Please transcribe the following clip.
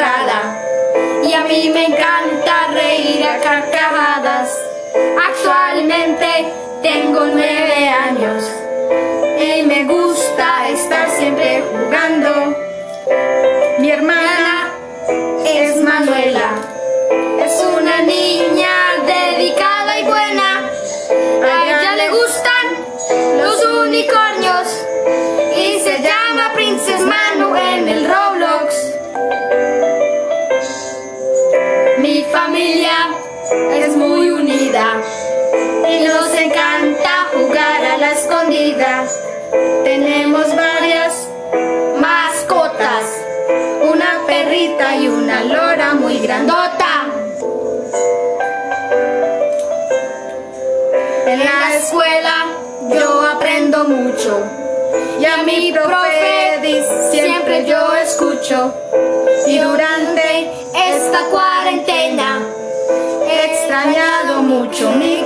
Y a mí me encanta reír a carcajadas. Actualmente tengo nueve años y me gusta estar siempre jugando. Mi hermana es Manuela, es una niña dedicada y buena. A ella le gustan los unicornios Mi familia es muy unida y nos encanta jugar a la escondida. Tenemos varias mascotas, una perrita y una lora muy grandota. En la escuela yo aprendo mucho y a mi profe siempre yo escucho. Y durante esta cuarentena extrañado mucho mi